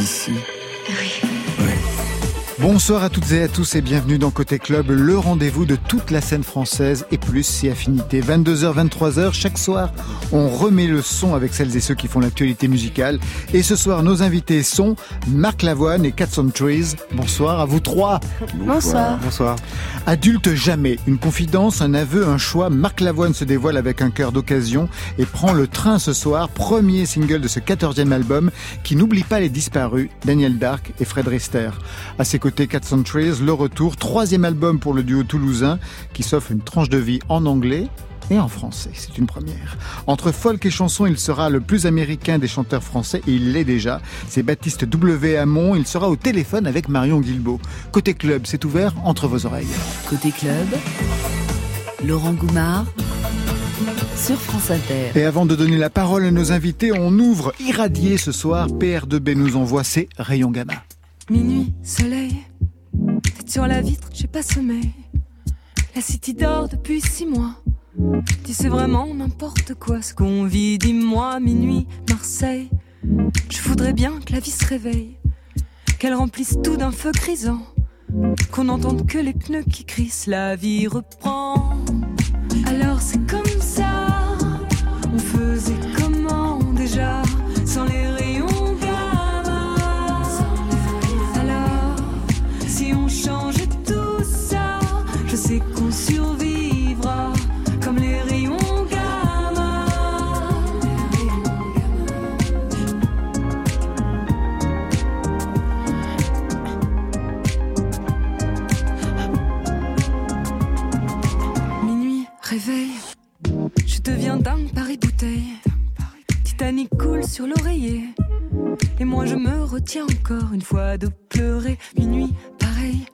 ici. Bonsoir à toutes et à tous et bienvenue dans Côté Club, le rendez-vous de toute la scène française et plus si affinité. 22h, 23h, chaque soir, on remet le son avec celles et ceux qui font l'actualité musicale. Et ce soir, nos invités sont Marc Lavoine et Cats on Trees. Bonsoir à vous trois. Bonsoir. Bonsoir. Adulte jamais, une confidence, un aveu, un choix. Marc Lavoine se dévoile avec un cœur d'occasion et prend le train ce soir, premier single de ce 14e album qui n'oublie pas les disparus, Daniel Dark et Fred Rister. À ses côtés, côté Cat Centuries, le retour, troisième album pour le duo toulousain qui s'offre une tranche de vie en anglais et en français. C'est une première. Entre folk et chanson, il sera le plus américain des chanteurs français et il l'est déjà. C'est Baptiste W. Hamon. Il sera au téléphone avec Marion Guilbeault. Côté club, c'est ouvert entre vos oreilles. Côté club, Laurent Goumard sur France Inter. Et avant de donner la parole à nos invités, on ouvre irradié ce soir. PR2B nous envoie ses rayons gamma. Minuit, soleil, sur la vitre, j'ai pas sommeil. La city dort depuis six mois. Dis c'est vraiment n'importe quoi ce qu'on vit, dis-moi, minuit, Marseille. Je voudrais bien que la vie se réveille, qu'elle remplisse tout d'un feu grisant, qu'on n'entende que les pneus qui crissent, la vie reprend. Alors c'est comme ça, on faisait une fois de pleurer. Minuit, pareil.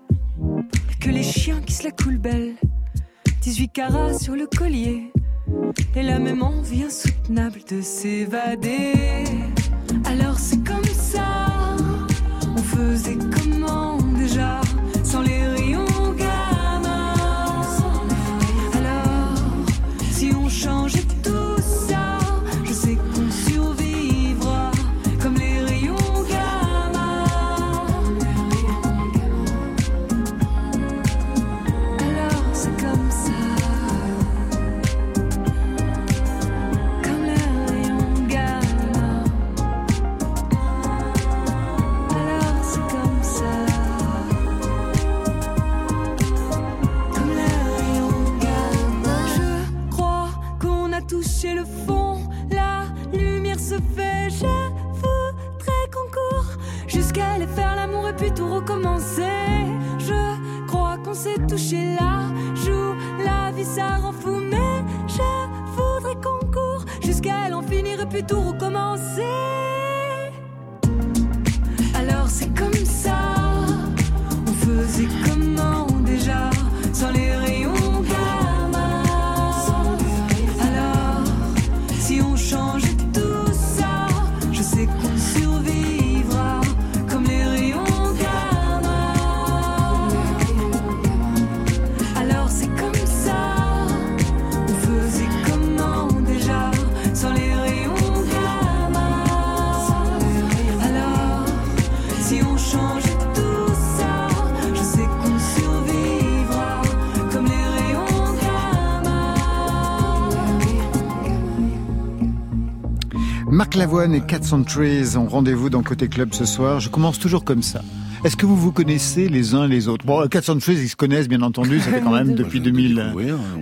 Que les chiens qui se la coulent belle. 18 carats sur le collier. Et la même envie insoutenable de s'évader. Lavoine et Cats on Trees ont rendez-vous dans Côté Club ce soir. Je commence toujours comme ça. Est-ce que vous vous connaissez les uns les autres? Bon, Cats on Trees, ils se connaissent bien entendu, ça fait quand même depuis 2000.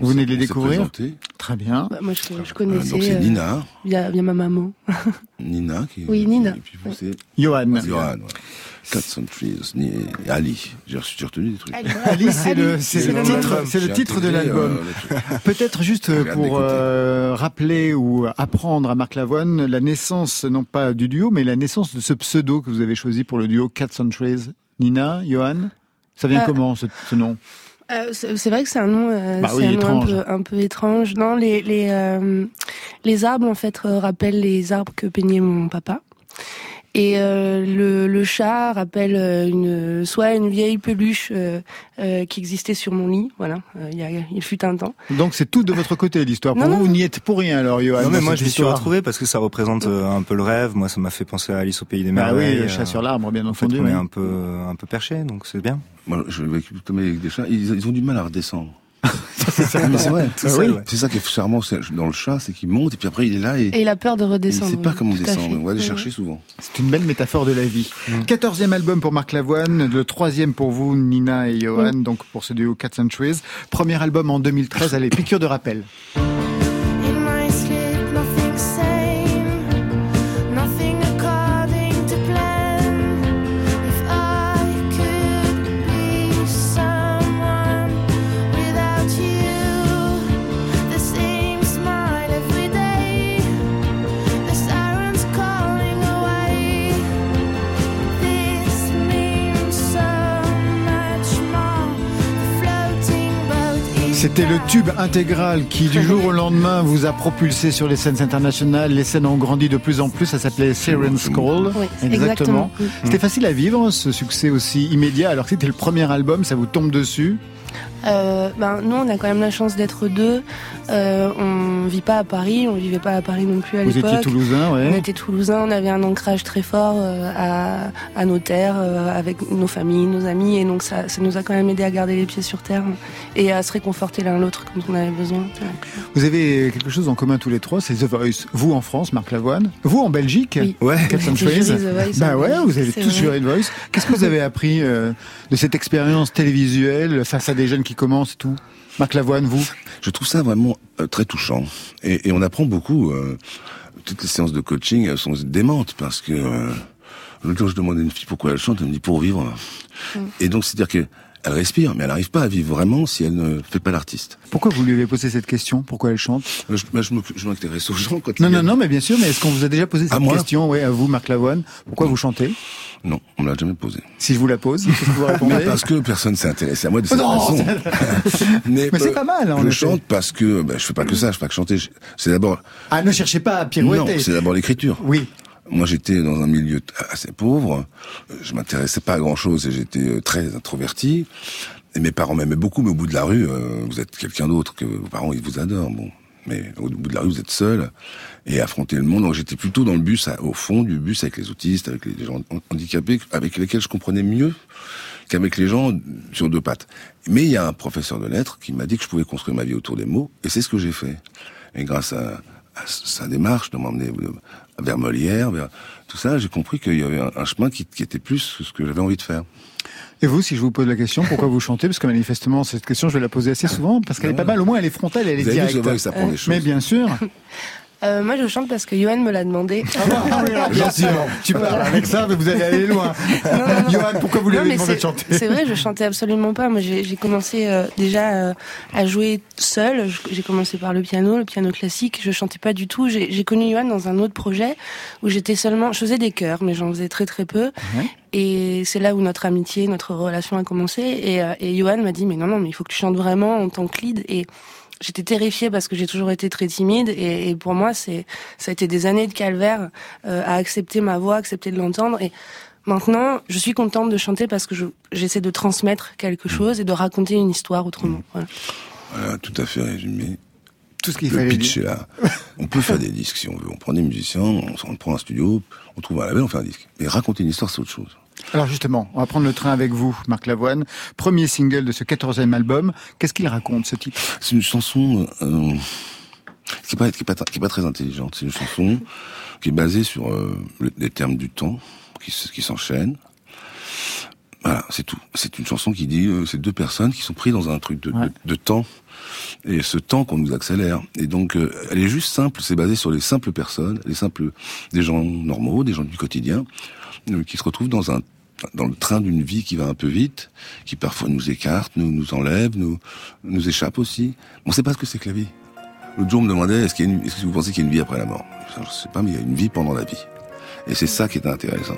Vous venez de les découvrir Très bien. Bah, moi, je, connaissais. donc c'est Nina. Il y, a, ma maman. Nina qui. Oui, Nina. Et puis vous, c'est. Johan. Johan. Cats and Trees, et Ali. J'ai retenu des trucs. Ali, c'est le, titre, c'est le titre de l'album. Euh, Peut-être juste pour euh, rappeler ou apprendre à Marc Lavoine la naissance, non pas du duo, mais la naissance de ce pseudo que vous avez choisi pour le duo Cats and Trees. Nina, Johan, ça vient euh, comment ce, ce nom? c'est vrai que c'est un nom, bah un, nom un, peu, un, peu, étrange. Non, les les, les arbres en fait rappellent les arbres que peignait mon papa. Et euh, le, le, chat rappelle euh, une, soit une vieille peluche euh, qui existait sur mon lit, voilà, il, y a, il fut un temps. Donc c'est tout de votre côté l'histoire. Pour vous, vous n'y êtes pour rien alors, Johan. Non mais moi je m'y suis retrouvé parce que ça représente un peu le rêve. Moi ça m'a fait penser à Alice au pays des merveilles. Ah oui, le chat sur l'arbre, bien entendu. En fait, on est un peu un peu perché, donc c'est bien. Moi, je vais avec des chats. ils ont du mal à redescendre c'est ça qui est charmant dans le chat, c'est qu'il monte et puis après il est là et, et il a peur de redescendre. Il sait pas comment descendre. On va les chercher souvent. C'est une belle métaphore de la vie. Mm. Quatorzième album pour Marc Lavoine, le troisième pour vous, Nina et Johan, mm. donc pour ce duo Cats and Trees. Premier album en 2013, allez, piqûre de rappel. C'était le tube intégral qui, du jour au lendemain, vous a propulsé sur les scènes internationales. Les scènes ont grandi de plus en plus. Ça s'appelait Siren's Call. exactement. C'était facile à vivre, ce succès aussi immédiat. Alors que c'était le premier album, ça vous tombe dessus? Euh, ben, nous, on a quand même la chance d'être deux. Euh, on vit pas à Paris, on vivait pas à Paris non plus à l'époque. Vous étiez toulousain, ouais. On était toulousain, on avait un ancrage très fort euh, à, à nos terres, euh, avec nos familles, nos amis, et donc ça, ça nous a quand même aidé à garder les pieds sur terre et à se réconforter l'un l'autre quand on avait besoin. Vous avez quelque chose en commun tous les trois, c'est The Voice. Vous en France, Marc Lavoine. Vous en Belgique. Oui. Ouais. Bah ouais, vous avez tous sur The Voice. Qu'est-ce que vous avez appris de cette expérience télévisuelle face à des jeunes qui commencent et tout Marc Lavoine, vous Je trouve ça vraiment euh, très touchant. Et, et, on apprend beaucoup. Euh, toutes les séances de coaching sont démentes parce que euh, l'autre jour je demandais à une fille pourquoi elle chante, elle me dit pour vivre. Mm. Et donc c'est-à-dire que elle respire, mais elle n'arrive pas à vivre vraiment si elle ne fait pas l'artiste. Pourquoi vous lui avez posé cette question? Pourquoi elle chante? Je, je m'intéresse aux gens quand Non, non, non, mais bien sûr, mais est-ce qu'on vous a déjà posé cette question? Ouais, à vous, Marc Lavoine Pourquoi vous chantez? Non, on me l'a jamais posé. Si je vous la pose, qu'est-ce que vous répondez Parce que personne s'est intéressé à moi de cette façon. mais, c'est pas mal. Hein, je chante parce que ben, je fais pas que ça, je fais pas que chanter. C'est d'abord. Ah, ne cherchez pas à pirouetter. Non, c'est d'abord l'écriture. Oui. Moi, j'étais dans un milieu assez pauvre. Je m'intéressais pas à grand chose et j'étais euh, très introverti. Et mes parents m'aimaient beaucoup, mais au bout de la rue, euh, vous êtes quelqu'un d'autre que vos parents, ils vous adorent. Bon, mais au bout de la rue, vous êtes seul et affronter le monde. Donc j'étais plutôt dans le bus, au fond du bus, avec les autistes, avec les gens handicapés, avec lesquels je comprenais mieux qu'avec les gens sur deux pattes. Mais il y a un professeur de lettres qui m'a dit que je pouvais construire ma vie autour des mots, et c'est ce que j'ai fait. Et grâce à, sa démarche de m'emmener vers Molière, vers tout ça, j'ai compris qu'il y avait un, chemin qui, qui était plus ce que j'avais envie de faire. Et vous, si je vous pose la question, pourquoi vous chantez? Parce que manifestement, cette question, je vais la poser assez souvent, parce qu'elle est pas mal. Au moins, elle est frontale, elle est directe. Mais bien sûr. Euh, moi, je chante parce que Johan me l'a demandé. Ah, Gentiment. Tu parles avec ça, mais vous allez aller loin. Johan, pourquoi vous lui avez demandé de chanter C'est vrai, je chantais absolument pas. Moi, j'ai commencé euh, déjà euh, à jouer seul. J'ai commencé par le piano, le piano classique. Je chantais pas du tout. J'ai connu Johan dans un autre projet où j'étais seulement, je faisais des chœurs, mais j'en faisais très très peu. Et c'est là où notre amitié, notre relation a commencé. Et, et Johan m'a dit, mais non, non, mais il faut que tu chantes vraiment en tant que lead. Et j'étais terrifiée parce que j'ai toujours été très timide et, et pour moi c'est ça a été des années de calvaire euh, à accepter ma voix, accepter de l'entendre et maintenant je suis contente de chanter parce que j'essaie de transmettre quelque chose et de raconter une histoire autrement. Voilà, voilà tout à fait résumé. Tout ce qu'il fallait pitch dire. là. on peut faire des disques si on veut. On prend des musiciens, on, on prend un studio, on trouve un label, on fait un disque. Mais raconter une histoire, c'est autre chose. Alors justement, on va prendre le train avec vous, Marc Lavoine. Premier single de ce quatorzième album. Qu'est-ce qu'il raconte, ce titre? C'est une chanson euh, qui n'est pas, pas, très intelligente. C'est une chanson qui est basée sur euh, les termes du temps qui, qui s'enchaînent. Voilà, c'est tout. C'est une chanson qui dit euh, c'est deux personnes qui sont prises dans un truc de, de, temps et ce temps qu'on nous accélère. Et donc euh, elle est juste simple. C'est basé sur les simples personnes, les simples des gens normaux, des gens du quotidien qui se retrouvent dans un dans le train d'une vie qui va un peu vite, qui parfois nous écarte, nous nous enlève, nous nous échappe aussi. On ne sait pas ce que c'est que la vie. L'autre jour, on me demandait est-ce, qu'il est-ce que vous pensez qu'il y a une vie après la mort? Je ne sais pas, mais il y a une vie pendant la vie. Et c'est ça qui est intéressant.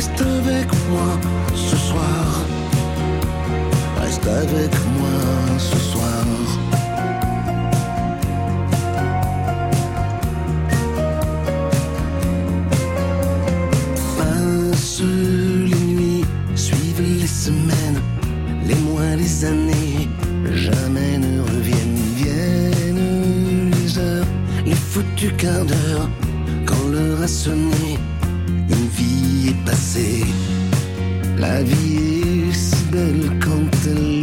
Reste avec moi ce soir. Reste avec moi ce soir. Passe les nuits, suivent les semaines, les mois, les années, jamais ne reviennent. Viennent les heures, les foutus quarts d'heure, quand l'heure a sonné Vie est passée. La vie est si belle quand elle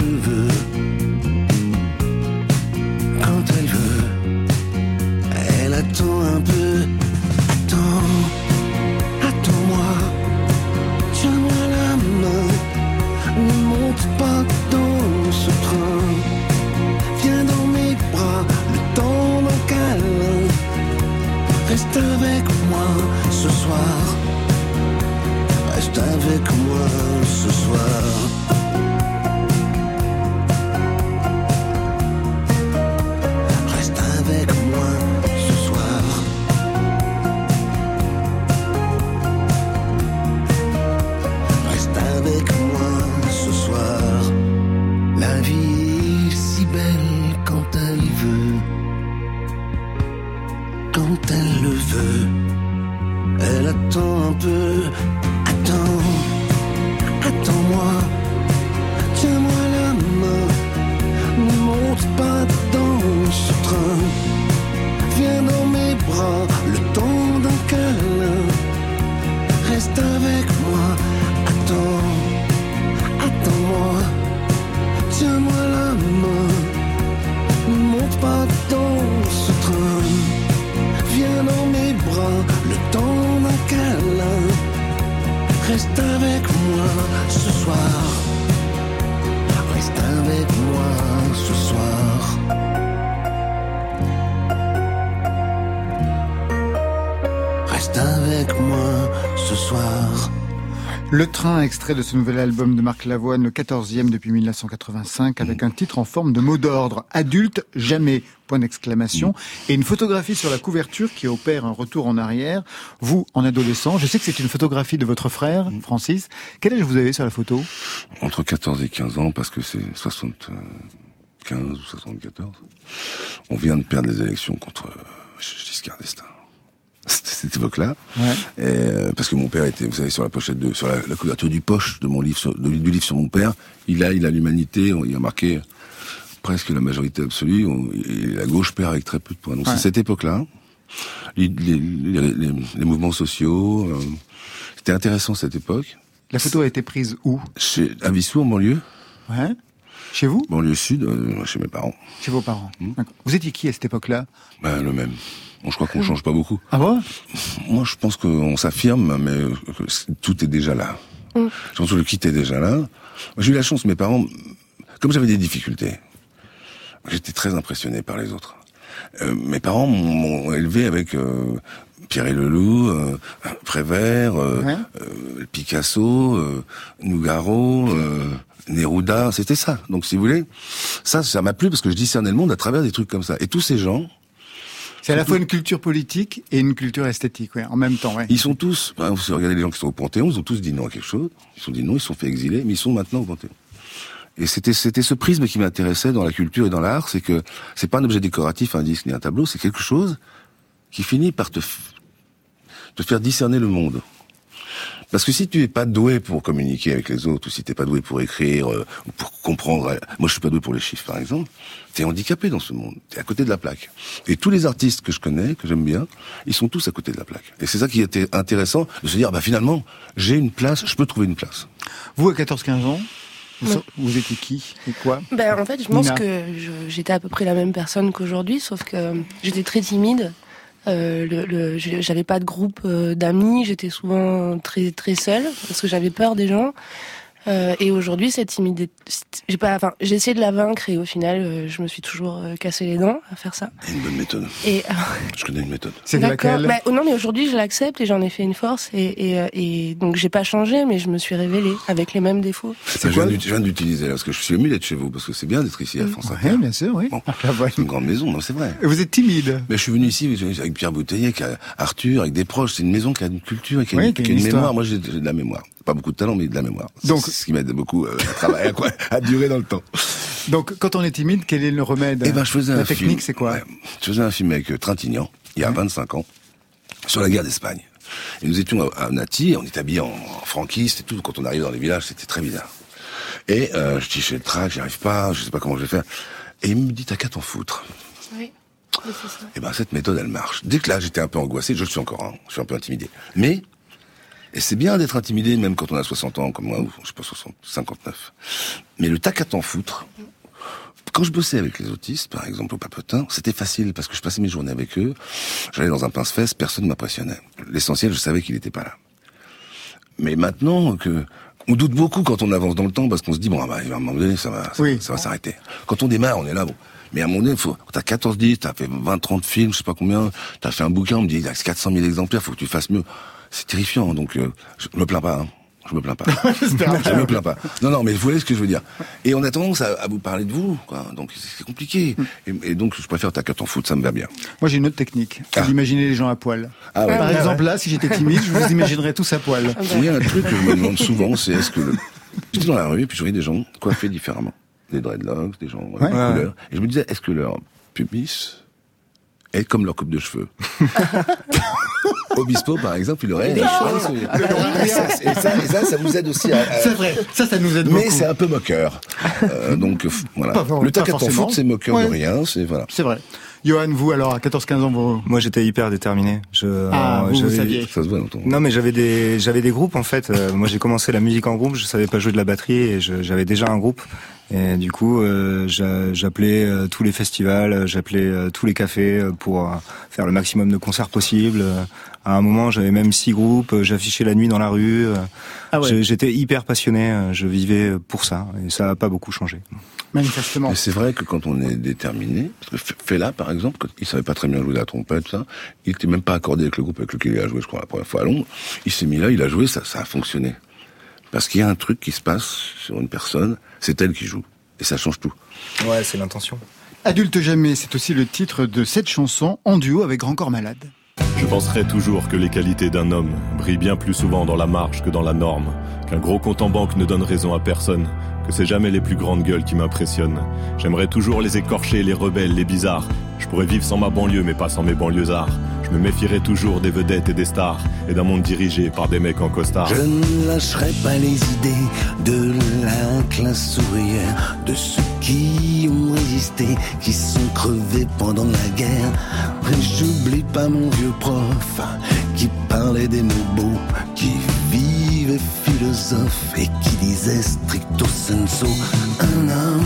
extrait de ce nouvel album de Marc Lavoine, le 14e depuis 1985, avec un titre en forme de mot d'ordre. Adulte, jamais, point d'exclamation. Et une photographie sur la couverture qui opère un retour en arrière. Vous, en adolescent, je sais que c'est une photographie de votre frère, Francis. Quel âge vous avez sur la photo? Entre 14 et 15 ans, parce que c'est 75 ou 74. On vient de perdre les élections contre Giscard d'Estaing. Cette époque-là. Ouais. Euh, parce que mon père était, vous savez, sur la pochette de, sur la, la couverture du poche de mon livre, sur- de- du livre sur mon père, il a, il a l'humanité, il a marqué presque la majorité absolue, on- et la gauche perd avec très peu de points. Donc Ouais. c'est cette époque-là. Les, les, les- les- les mouvements sociaux, euh, c'était intéressant cette époque. La photo a été prise où? Chez, à Vissou, en banlieue, Ouais. Chez vous? Banlieue sud, euh, chez mes parents. Chez vos parents. D'accord. Vous étiez qui à cette époque-là? Ben, le même. Bon, je crois qu'on change pas beaucoup. Ah bon? Moi, je pense qu'on s'affirme, mais euh, que tout est déjà là. Mm. Je pense que le kit est déjà là. J'ai eu la chance, mes parents, comme j'avais des difficultés, j'étais très impressionné par les autres. Euh, mes parents m'ont m'ont élevé avec euh, Pierre et Leloup, euh, Prévert, euh, Ouais. euh, Picasso, euh, Nougaro, euh, Neruda, c'était ça. Donc, si vous voulez, ça, ça m'a plu parce que je discernais le monde à travers des trucs comme ça. Et tous ces gens, C'est à la fois une culture politique et une culture esthétique, ouais, en même temps, ouais. Ils sont tous, si vous regardez les gens qui sont au Panthéon, ils ont tous dit non à quelque chose. Ils se sont dit non, ils se sont fait exiler, mais ils sont maintenant au Panthéon. Et c'était c'était ce prisme qui m'intéressait dans la culture et dans l'art, c'est que c'est pas un objet décoratif, un disque ni un tableau, c'est quelque chose qui finit par te te faire discerner le monde. Parce que si tu es pas doué pour communiquer avec les autres, ou si t'es pas doué pour écrire, euh, ou pour comprendre, euh, moi je suis pas doué pour les chiffres par exemple, t'es handicapé dans ce monde, t'es à côté de la plaque. Et tous les artistes que je connais, que j'aime bien, ils sont tous à côté de la plaque. Et c'est ça qui était intéressant, de se dire, bah finalement, j'ai une place, je peux trouver une place. Vous, à 14-15 ans, vous, étiez qui et quoi Ben, en fait, je pense Nina. que j'étais à peu près la même personne qu'aujourd'hui, sauf que j'étais très timide. Euh, j'avais pas de groupe euh, d'amis, j'étais souvent très très seule parce que j'avais peur des gens. Euh, et aujourd'hui, cette timidité, j'ai pas, enfin, j'ai essayé de la vaincre et au final, euh, je me suis toujours euh, cassé les dents à faire ça. A une bonne méthode. Et Je connais une méthode. C'est D'accord. laquelle Bah, oh non, mais aujourd'hui, je l'accepte et j'en ai fait une force. Et, et, euh, et donc, j'ai pas changé, mais je me suis révélée avec les mêmes défauts. je, quoi je viens d'utiliser, là, parce que je suis ému d'être chez vous, parce que c'est bien d'être ici à France Ouais, Inter. bien sûr, oui. Bon. La voix. C'est une grande maison, non, c'est vrai. Et Vous êtes timide Mais je suis venu ici avec Pierre Bouteiller, avec Arthur, avec des proches. C'est une maison qui a une culture et qui a, Oui, une, qui a une mémoire. Moi, j'ai de la mémoire. Pas beaucoup de talent, mais de la mémoire. C'est ce qui m'aide beaucoup euh, à travailler, à, quoi, à durer dans le temps. Donc, quand on est timide, quel est le remède Eh ben, je faisais La un technique, film. c'est quoi Ouais. Je faisais un film avec euh, Trintignant, il y a 25 ans, sur la guerre d'Espagne. Et nous étions à, à Nati, on était habillés en, en franquiste et tout. Quand on arrivait dans les villages, c'était très bizarre. Et euh, je dis, j'ai le trac, j'y arrive pas, je sais pas comment je vais faire. Et il me dit, t'as qu'à t'en foutre. Oui. Et ben cette méthode, elle marche. Dès que là, j'étais un peu angoissé, je le suis encore, hein, je suis un peu intimidé. Mais et c'est bien d'être intimidé, même quand on a 60 ans, comme moi, ou je sais pas, 60, 59. Mais le tac à t'en foutre, quand je bossais avec les autistes, par exemple, au Papetin, c'était facile parce que je passais mes journées avec eux. J'allais dans un pince-fesse, personne ne m'impressionnait. L'essentiel, je savais qu'il n'était pas là. Mais maintenant que on doute beaucoup quand on avance dans le temps parce qu'on se dit bon, ah bah, à un moment donné, ça va, ça, Oui. ça va s'arrêter. Quand on démarre, on est là, bon. Mais à un moment donné, faut, t'as 14 10, t'as fait 20, 30 films, je sais pas combien, t'as fait un bouquin, on me dit, il y a 400 000 exemplaires, faut que tu fasses mieux. C'est terrifiant, donc, euh, je me plains pas, hein. Je me plains pas. je me plains pas. Non, non, mais vous voyez ce que je veux dire. Et on a tendance à, à vous parler de vous, quoi. Donc, c'est compliqué. Et, et donc, je préfère ta qu'à t'en foutre, ça me va bien. Moi, j'ai une autre technique. Ah. d'imaginer les gens à poil. Ah ouais. Par exemple, là, si j'étais timide, je vous imaginerais tous à poil. Il y a un truc que je me demande souvent, c'est est-ce que le... j'étais dans la rue et puis je voyais des gens coiffés différemment, des dreadlocks, des gens de Ouais. couleur, et je me disais est-ce que leur pubis est comme leur coupe de cheveux? Obispo, par exemple, il aurait. Et ça, et ça, et ça, ça vous aide aussi à. à- C'est vrai. Ça, ça nous aide Mais c'est un peu moqueur. Euh, donc voilà. Pas le tac à forcément. foutre, c'est moqueur Ouais. de rien. C'est voilà. C'est vrai. Johan, vous, alors, à 14-15 ans, vous... Moi, j'étais hyper déterminé. Je, Ah, euh, vous, vous j'avais- saviez. Ça se voit dans ton. Non, mais j'avais des, j'avais des groupes en fait. Euh, moi, j'ai commencé la musique en groupe. Je savais pas jouer de la batterie et je- j'avais déjà un groupe. Et du coup, euh, j'a- j'appelais euh, tous les festivals, euh, j'appelais euh, tous les cafés pour faire le maximum de concerts possible. À un moment, j'avais même six groupes. J'affichais la nuit dans la rue. Ah ouais. J'étais hyper passionné. Je vivais pour ça et ça a pas beaucoup changé. Manifestement. C'est vrai que quand on est déterminé, parce que Fela, par exemple, quand il savait pas très bien jouer de la trompette, ça, il était même pas accordé avec le groupe avec lequel il a joué, je crois, la première fois à Londres. Il s'est mis là, il a joué, ça, ça a fonctionné. Parce qu'il y a un truc qui se passe sur une personne, c'est elle qui joue. Et ça change tout. Ouais, c'est l'intention. Adulte jamais, c'est aussi le titre de cette chanson en duo avec Grand Corps Malade. Je penserai toujours que les qualités d'un homme brillent bien plus souvent dans la marge que dans la norme, qu'un gros compte en banque ne donne raison à personne, que c'est jamais les plus grandes gueules qui m'impressionnent. J'aimerais toujours les écorchés, les rebelles, les bizarres. Je pourrais vivre sans ma banlieue, mais pas sans mes banlieusards. Je me méfierais toujours des vedettes et des stars, et d'un monde dirigé par des mecs en costard. Je ne lâcherai pas les idées de la classe ouvrière, de ceux qui ont résisté, qui sont crevés pendant la guerre. Et j'oublie pas mon vieux prof qui parlait des mots beaux, qui vivait philosophe et qui disait stricto sensu, un homme.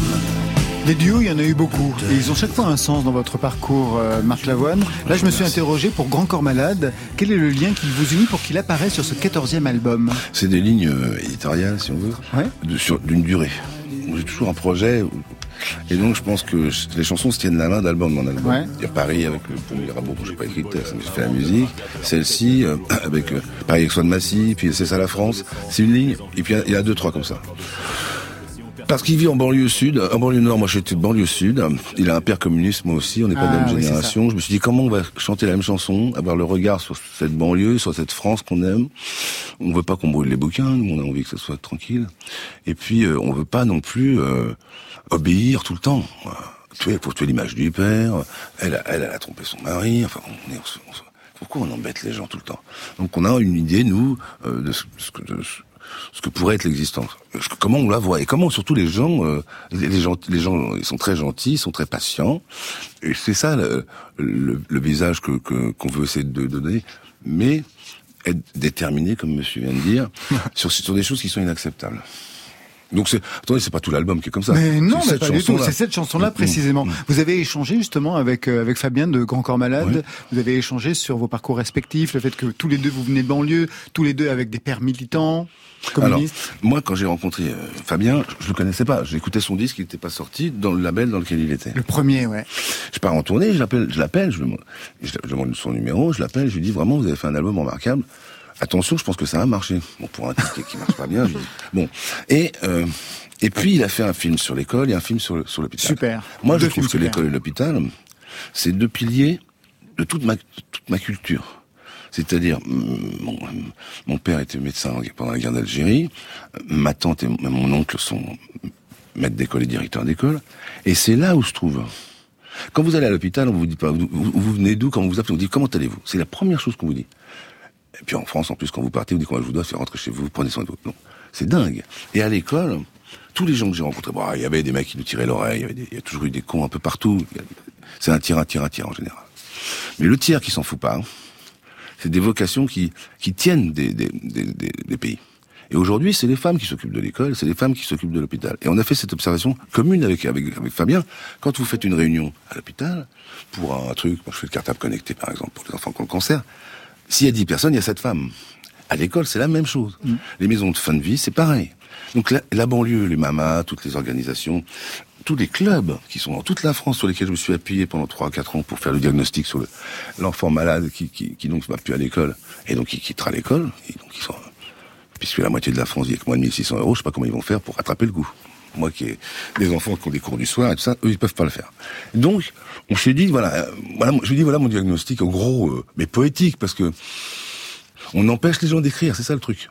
Des duos, il y en a eu beaucoup. Et ils ont chaque fois un sens dans votre parcours, euh, Marc Lavoine. Là, je me suis interrogé pour Grand Corps Malade. Quel est le lien qui vous unit pour qu'il apparaisse sur ce 14e album? C'est des lignes euh, éditoriales, si on veut, Ouais. d'une durée. J'ai toujours un projet, et donc je pense que les chansons se tiennent la main d'album en album. Ouais. Il y a Paris avec le pour Mirabeau, j'ai pas écrit le texte, mais j'ai fait la musique. Celle-ci euh, avec euh, Paris avec Swan Massy, puis c'est ça la France. C'est une ligne, et puis il y a- il y, a deux trois comme ça. Parce qu'il vit en banlieue sud, en banlieue nord, moi j'étais de banlieue sud. Il a un père communiste, moi aussi, on n'est pas Ah, de la même oui, c'est génération. Je me suis dit comment on va chanter la même chanson, avoir le regard sur cette banlieue, sur cette France qu'on aime? On veut pas qu'on brûle les bouquins, nous on a envie que ça soit tranquille. Et puis euh, on veut pas non plus euh, obéir tout le temps. Voilà. Tuer pour tuer l'image du père. Elle, a- elle, elle a trompé son mari. Enfin, on est, on se- on se- pourquoi on embête les gens tout le temps? Donc on a une idée nous euh, de ce, que ce- que pourrait être l'existence. Comment on la voit? Et comment surtout les gens, euh, les, gens, les gens, ils sont très gentils, ils sont très patients. Et c'est ça le, le, le visage que que- qu'on veut essayer de donner, mais être déterminé, comme Monsieur vient de dire, sur sur des choses qui sont inacceptables. Donc c'est, attendez, c'est pas tout l'album qui est comme ça. Mais non, C'est mais cette pas du tout. chanson-là. C'est cette chanson-là Mm, précisément. mm. Vous avez échangé justement avec euh, avec Fabien de Grand Corps Malade. Oui. Vous avez échangé sur vos parcours respectifs, le fait que tous les deux vous venez de banlieue, tous les deux avec des pères militants, communistes. Moi, quand j'ai rencontré euh, Fabien, je le connaissais pas. J'écoutais son disque, il n'était pas sorti dans le label dans lequel il était. le premier, ouais. Je pars en tournée, je l'appelle, je l'appelle, je je demande son numéro, je l'appelle, je lui dis vraiment, vous avez fait un album remarquable. Attention, je pense que ça a marché. Bon, pour un titre qui marche pas bien, je lui dis. Bon. Et, euh, et puis, il a fait un film sur l'école et un film sur, sur l'hôpital. Super. Moi, je trouve que l'école et l'hôpital, c'est deux piliers de toute ma, toute ma culture. C'est-à-dire, mm, mon, mon père était médecin pendant la guerre d'Algérie, ma tante et mon- oncle sont maîtres d'école et directeurs d'école, et c'est là où se trouve. Quand vous allez à l'hôpital, on vous dit pas, vous, vous- vous venez d'où, quand on vous appelle, on vous dit comment allez-vous? C'est la première chose qu'on vous dit. Et puis en France, en plus, quand vous partez, vous dites comment je vous dois faire rentrer chez vous, prenez soin de vous. Non, c'est dingue. Et à l'école, tous les gens que j'ai rencontrés, il y avait des mecs qui nous tiraient l'oreille, il y, a toujours eu des cons un peu partout. C'est un tir, un tir, un tir en général. Mais le tiers qui s'en fout pas, c'est des vocations qui, qui tiennent des, des, des, pays. Et aujourd'hui, c'est les femmes qui s'occupent de l'école, c'est les femmes qui s'occupent de l'hôpital. Et on a fait cette observation commune avec, avec, avec Fabien. Quand vous faites une réunion à l'hôpital, pour un truc, moi je fais le cartable connecté par exemple, pour les enfants qui ont le cancer, s'il y a 10 personnes, il y a 7 femmes. À l'école, c'est la même chose. Les maisons de fin de vie, c'est pareil. Donc la, la banlieue, les mamas, toutes les organisations, tous les clubs qui sont dans toute la France sur lesquels je me suis appuyé pendant 3-4 ans pour faire le diagnostic sur le- l'enfant malade qui, qui, qui donc ne va plus à l'école et donc qui quittera l'école. Et donc ils sont, puisque la moitié de la France vit avec moins de 1600 euros, je sais pas comment ils vont faire pour rattraper le coup. Moi qui ai des enfants qui ont des cours du soir et tout ça, eux ils peuvent pas le faire. Donc on s'est dit voilà, euh, voilà, je lui dis voilà mon diagnostic en gros, euh, mais poétique parce que on empêche les gens d'écrire, c'est ça le truc.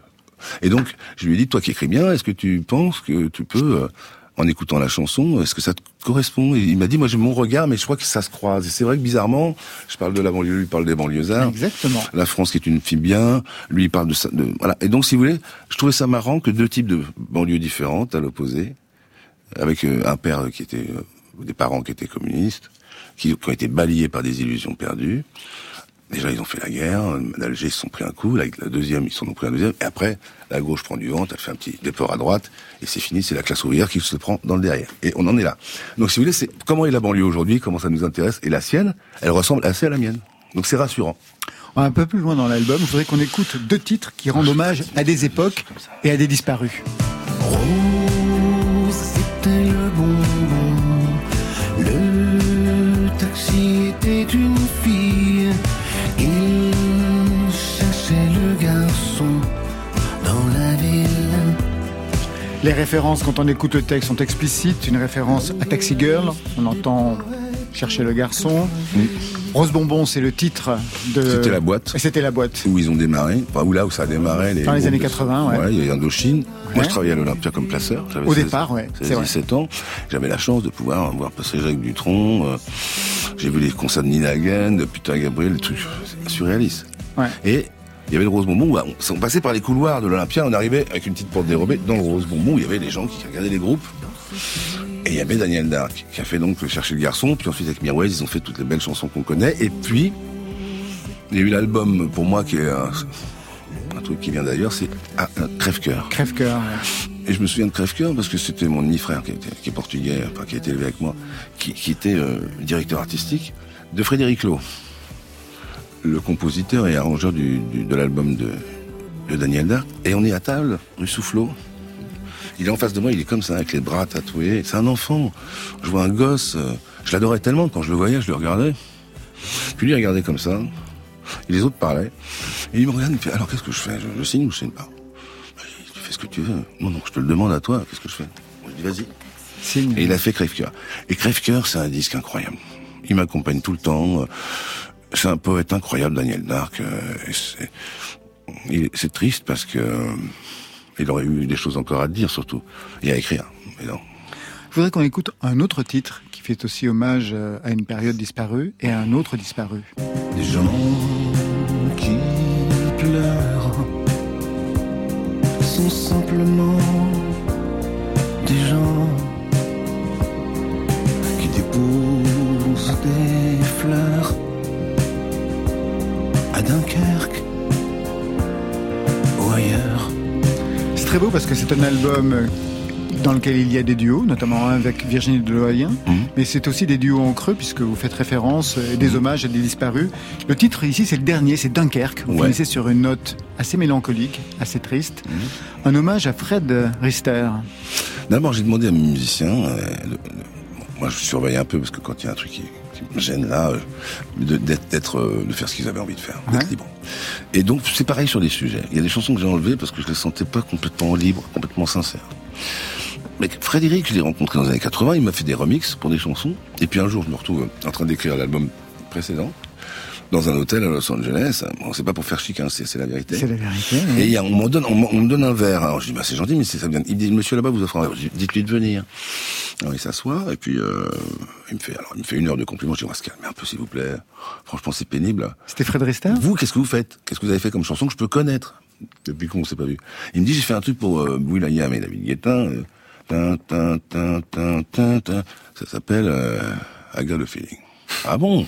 Et donc, je lui ai dit, toi qui écris bien, est-ce que tu penses que tu peux, euh, en écoutant la chanson, est-ce que ça te correspond? Et il m'a dit, moi j'ai mon regard, mais je crois que ça se croise. Et c'est vrai que bizarrement, je parle de la banlieue, lui il parle des banlieusards. Exactement. La France qui est une fille bien, lui il parle de ça. De, voilà. Et donc, si vous voulez, je trouvais ça marrant que deux types de banlieues différentes, à l'opposé, avec euh, un père qui était, euh, des parents qui étaient communistes, qui, qui ont été balayés par des illusions perdues. Déjà, ils ont fait la guerre. D'Alger, ils se sont pris un coup. La, la deuxième, ils s'en ont pris un deuxième. Et après, la gauche prend du vent, elle fait un petit déport à droite. Et c'est fini, c'est la classe ouvrière qui se prend dans le derrière. Et on en est là. Donc, si vous voulez, c'est comment est la banlieue aujourd'hui, comment ça nous intéresse. Et la sienne, elle ressemble assez à la mienne. Donc, c'est rassurant. On va un peu plus loin dans l'album. Je voudrais qu'on écoute deux titres qui rendent hommage à des époques et à des disparus. Les références, quand on écoute le texte, sont explicites. Une référence à Taxi Girl, on entend chercher le garçon. Rose Bonbon, c'est le titre de. C'était la boîte. C'était la boîte. Où ils ont démarré, enfin, où là où ça a démarré. Les Dans les années de- 80, ouais. il y a Indochine. Ouais. Moi, je travaillais à l'Olympia comme placeur. J'avais Au 16 départ, ouais, 16, c'est vrai. 17 ans. J'avais la chance de pouvoir voir passer Jacques Dutronc. euh, J'ai vu les concerts de Nina Hagen, de Peter Gabriel, des trucs surréalistes. Ouais. Et il y avait le Rose Bonbon où on, passait par les couloirs de l'Olympia, on arrivait avec une petite porte dérobée dans le Rose Bonbon où il y avait des gens qui regardaient les groupes. Et il y avait Daniel Dark qui a fait donc Chercher le garçon, puis ensuite avec Mirwais, ils ont fait toutes les belles chansons qu'on connaît. Et puis, il y a eu l'album pour moi qui est un, un truc qui vient d'ailleurs, c'est ah, Crève-Cœur. Crève-cœur. ouais. Et je me souviens de Crève-Cœur parce que c'était mon demi-frère qui, était- qui est portugais, enfin, qui a été élevé avec moi, qui, qui était euh, directeur artistique de Frédéric Lowe, le compositeur et arrangeur du, du- de l'album de, de Daniel Dark. Et on est à table, rue Soufflot. Il est en face de moi, il est comme ça, avec les bras tatoués. C'est un enfant. Je vois un gosse. euh, je l'adorais tellement quand je le voyais, je le regardais. Puis lui, il regardait comme ça. Et les autres parlaient. Et il me regarde, il me fait, alors qu'est-ce que je fais? Je, je signe ou je signe pas? Tu fais ce que tu veux. Non, non, je te le demande à toi. Qu'est-ce que je fais? Je dis, vas-y. Signe. Et il a fait Crève-Cœur. Et Crève-Cœur, c'est un disque incroyable. Il m'accompagne tout le temps. C'est un poète incroyable, Daniel Dark. euh, et c'est- triste parce que euh, il aurait eu des choses encore à dire, surtout, et à écrire. Mais non. Je voudrais qu'on écoute un autre titre qui fait aussi hommage euh, à une période disparue et à un autre disparu. Des gens qui pleurent sont simplement des gens qui déposent des fleurs Dunkerque ou ailleurs. C'est très beau parce que c'est un album dans lequel il y a des duos, notamment un avec Virginie Deloyen, Mhm. mais c'est aussi des duos en creux puisque vous faites référence et des hommages à des disparus. Le titre ici, c'est le dernier, c'est Dunkerque. Vous Ouais. finissez sur une note assez mélancolique, assez triste. Un hommage à Fred Rister. D'abord, j'ai demandé à mes musiciens. euh, moi, je surveille un peu parce que quand il y a un truc qui, qui me gêne là, euh, de, d'être, euh, de faire ce qu'ils avaient envie de faire, d'être Ouais. libre. Et donc, c'est pareil sur les sujets. Il y a des chansons que j'ai enlevées parce que je les sentais pas complètement libres, complètement sincères. Mais Frédéric, je l'ai rencontré dans les années 80, il m'a fait des remixes pour des chansons. Et puis un jour, je me retrouve en train d'écrire l'album précédent dans un hôtel à Los Angeles. Bon, c'est pas pour faire chic, hein, c'est, c'est la vérité. C'est la vérité. Et il y a, on, m'en donne, on, on me donne un verre. Alors je dis, bah, c'est gentil, mais c'est ça bien. Il me dit, monsieur là-bas vous offre un verre. Dites-lui de venir. Alors il s'assoit, et puis euh, il me fait alors il me fait une heure de compliments. Je dis, on va se calmer un peu, s'il vous plaît. Franchement, c'est pénible. C'était Fred Rister Vous, qu'est-ce que vous faites? Qu'est-ce que vous avez fait comme chanson que je peux connaître? Depuis qu'on s'est pas vu. Il me dit, j'ai fait un truc pour euh, Will.i.am et David Guetta. euh, tin, tin, tin, tin, tin, tin. Ça s'appelle euh, I Got a Feeling. Ah bon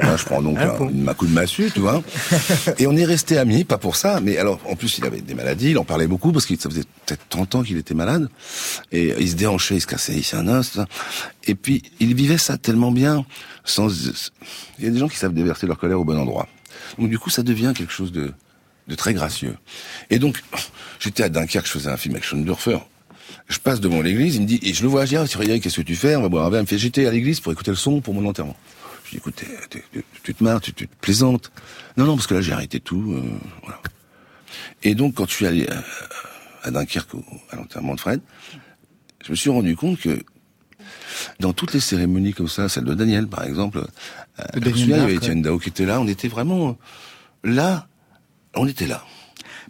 Là, Je prends donc Ah un, ma coup de massue, tu vois. Et on est resté amis, pas pour ça, mais alors en plus il avait des maladies, il en parlait beaucoup parce que ça faisait peut-être 30 ans qu'il était malade. Et il se déhanchait, il se cassait ici un os. Et puis il vivait ça tellement bien. Sans, il y a des gens qui savent déverser leur colère au bon endroit. Donc du coup ça devient quelque chose de, de très gracieux. Et donc j'étais à Dunkerque, je faisais un film avec Schoendorfer. Je passe devant l'église, il me dit, et je le vois, je dis, ah, Cyril, qu'est-ce que tu fais? On va boire un verre. Il me fait, j'étais à l'église pour écouter le son pour mon enterrement. Je dis, écoute, tu te marres, tu, te plaisantes. Non, non, parce que là, j'ai arrêté tout. euh, voilà. Et donc, quand je suis allé euh, à Dunkerque à l'enterrement de Fred, je me suis rendu compte que dans toutes les cérémonies comme ça, celle de Daniel, par exemple, euh, Daniel souviens, il y avait Dark, Étienne Dao qui était là, on était vraiment euh, là, on était là.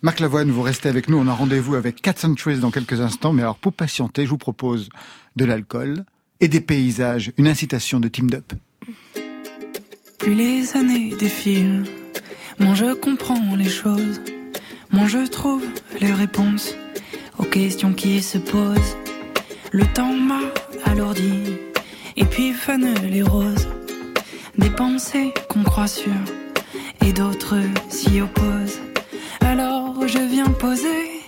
Marc Lavoine, vous restez avec nous. On a rendez-vous avec Cat Centuries dans quelques instants. Mais alors, pour patienter, je vous propose de l'alcool et des paysages. Une incitation de Team Up. Plus les années défilent, moins je comprends les choses, moins je trouve les réponses aux questions qui se posent. Le temps m'a alourdi, et puis fanent les roses, des pensées qu'on croit sûres, et d'autres s'y opposent. Je viens poser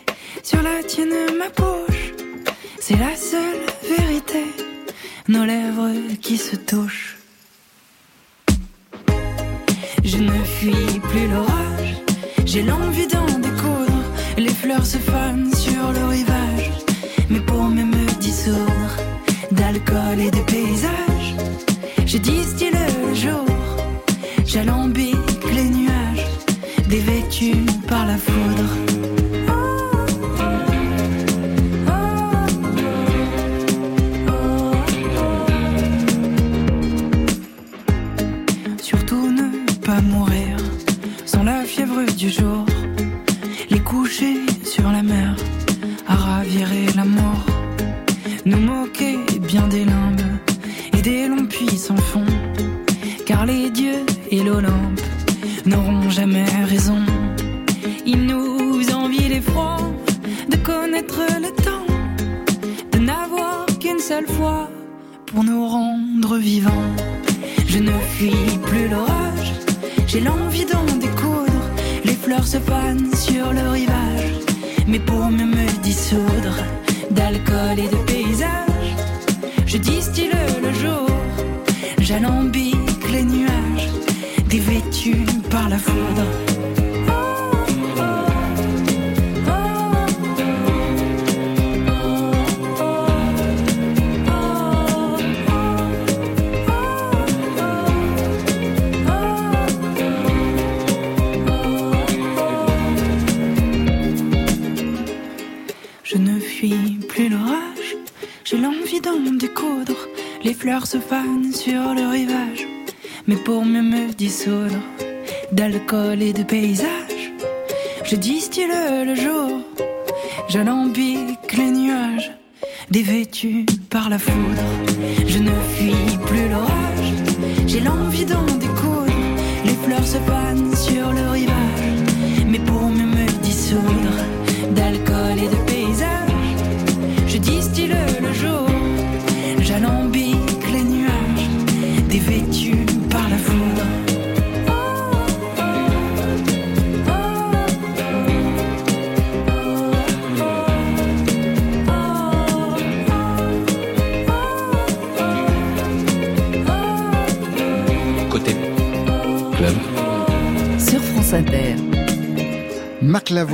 sur la tienne ma bouche, c'est la seule vérité, nos lèvres qui se touchent. Je ne fuis plus l'orage, j'ai l'envie d'en découdre. Les fleurs se fanent sur le rivage, mais pour me, me dissoudre d'alcool et de paysages, je distille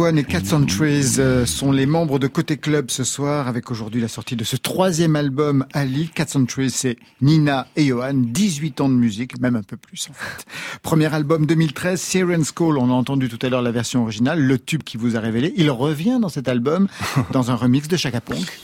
Lavoine et Cat Centuries euh, sont les membres de Côté Club ce soir avec aujourd'hui la sortie de ce troisième album Ali. Cat Centuries, c'est Nina et Johan, 18 ans de musique, même un peu plus en fait. Premier album 2013, Siren's Call, on a entendu tout à l'heure la version originale, le tube qui vous a révélé. Il revient dans cet album dans un remix de Chaka Ponk.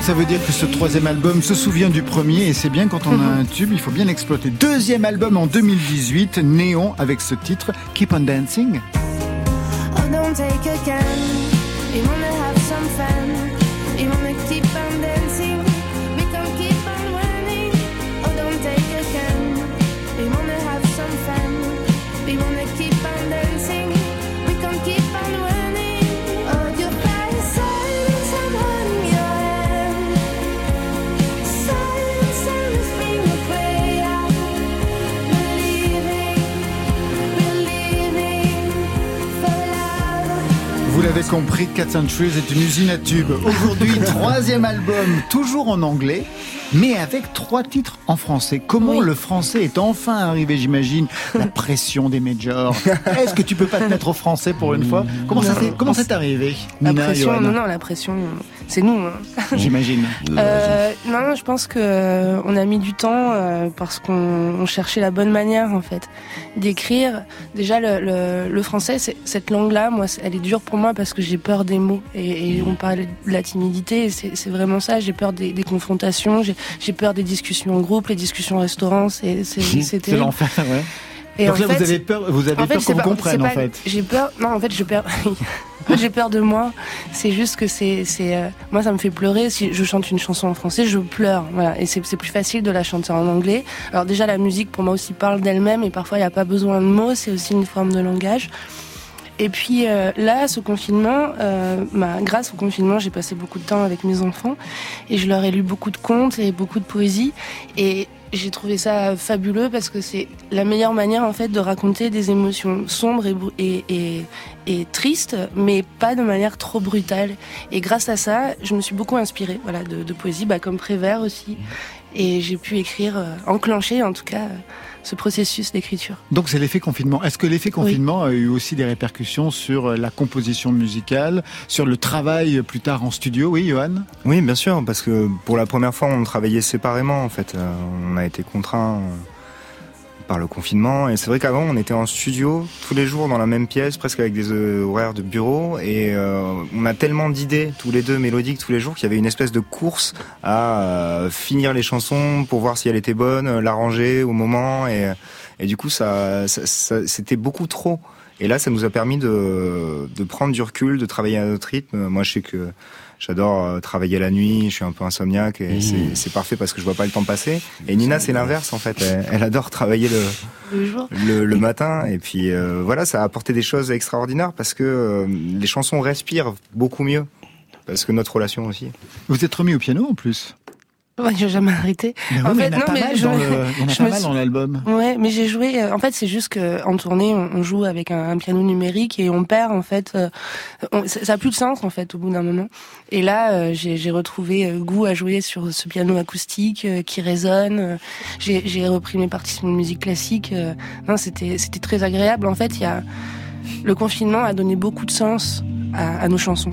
Donc ça veut dire que ce troisième album se souvient du premier et c'est bien quand on a un tube, il faut bien l'exploiter. Deuxième album en 2018, Néon avec ce titre, Keep on Dancing. Oh, don't take a can. We wanna have some fun. L'avez compris, Cats and Trees est une usine à tubes. Aujourd'hui, troisième album, toujours en anglais, mais avec trois titres en français. Comment Oui. le français est enfin arrivé, j'imagine La pression des majors. Est-ce que tu peux pas te mettre au français pour une fois? Comment ça s'est- comment c'est arrivé La Nina, pression, non, non, la pression, c'est nous. hein. J'imagine. Euh, non, non, je pense que euh, on a mis du temps euh, parce qu'on on cherchait la bonne manière en fait d'écrire. Déjà, le, le, le français, cette langue-là, moi, elle est dure pour moi parce que j'ai peur des mots. Et, et on parlait de la timidité, c'est vraiment ça. J'ai peur des, des confrontations, j'ai j'ai peur des discussions en groupe, les discussions au restaurant, c'est terrible. l'enfer, ouais. Et Donc en là, vous avez peur, vous avez en fait, peur c'est qu'on pas- comprenne, en fait. J'ai peur. Non, en fait, j'ai peur. j'ai peur de moi. C'est juste que c'est, c'est, euh, moi, ça me fait pleurer. Si je chante une chanson en français, je pleure. Voilà. Et c'est plus facile de la chanter en anglais. Alors déjà, la musique pour moi aussi parle d'elle-même et parfois il n'y a pas besoin de mots. C'est aussi une forme de langage. Et puis euh, là, ce confinement, euh, bah, grâce au confinement, j'ai passé beaucoup de temps avec mes enfants et je leur ai lu beaucoup de contes et beaucoup de poésie. Et j'ai trouvé ça fabuleux parce que c'est la meilleure manière en fait de raconter des émotions sombres et, et, et tristes, mais pas de manière trop brutale. Et grâce à ça, je me suis beaucoup inspirée voilà, de, de poésie, bah, comme Prévert aussi. Et j'ai pu écrire, euh, enclencher en tout cas, euh, ce processus d'écriture. Donc c'est l'effet confinement. Est-ce que l'effet confinement a eu aussi des répercussions sur euh, la composition musicale, sur le travail plus tard en studio? Oui, Johan? Oui, bien sûr, parce que pour la première fois, on travaillait séparément. En fait, on a été contraints par le confinement. Et c'est vrai qu'avant, on était en studio tous les jours dans la même pièce, presque avec des euh, horaires de bureau. Et euh, on a tellement d'idées tous les deux mélodiques tous les jours qu'il y avait une espèce de course à euh, finir les chansons pour voir si elle était bonne, euh, l'arranger au moment. Et, et du coup, ça, ça- ça- c'était beaucoup trop. Et là, ça nous a permis de, de prendre du recul, de travailler à notre rythme. Moi, je sais que j'adore euh, travailler la nuit, je suis un peu insomniaque et c'est- c'est parfait parce que je vois pas le temps passer. Et Nina, c'est l'inverse en fait. Elle, elle adore travailler le, Le jour. le, le matin. Et puis euh, voilà, ça a apporté des choses extraordinaires parce que euh, les chansons respirent beaucoup mieux. Parce que notre relation aussi. Vous êtes remis au piano en plus? Ouais, j'ai jamais arrêté. Mais En oui, mais fait, il y en a non, pas mais mal je- dans le- il y en a pas mal suis- dans l'album. Ouais, mais j'ai joué. en fait, c'est juste que en tournée, on, joue avec un, un piano numérique et on perd en fait. euh, on- ça a plus de sens en fait au bout d'un moment. Et là, euh, j'ai retrouvé euh, goût à jouer sur ce piano acoustique qui résonne. J'ai repris mes partitions de musique classique. non, c'était c'était très agréable. En fait, il y a le confinement a donné beaucoup de sens à, à nos chansons.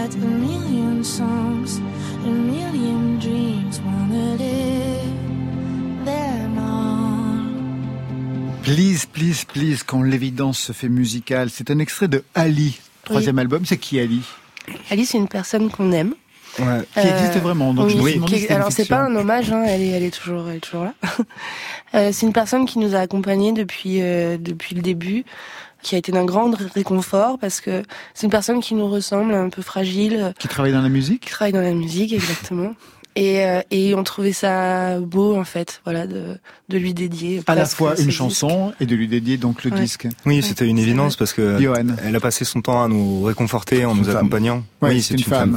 got a million songs, a million dreams, wanna live them all. Please, please, please, quand l'évidence se fait musicale. C'est un extrait de Ali, troisième album. C'est qui Ali Alice, c'est une personne qu'on aime. Ouais. Qui existe vraiment. Donc oui, qui- alors c'est pas un hommage, hein, elle, est, elle est toujours, elle est toujours là. Euh, c'est une personne qui nous a accompagnés depuis euh, depuis le début, qui a été d'un grand réconfort parce que c'est une personne qui nous ressemble, un peu fragile, Qui travaille dans la musique qui travaille dans la musique exactement. Et, euh, et on trouvait ça beau en fait, voilà, de, de lui dédier À la fois une disque. chanson et de lui dédier donc le Ouais. disque. Oui, c'était une évidence parce que Johan. elle a passé son temps à nous réconforter en nous femme. accompagnant. Ouais, oui, c'est une femme.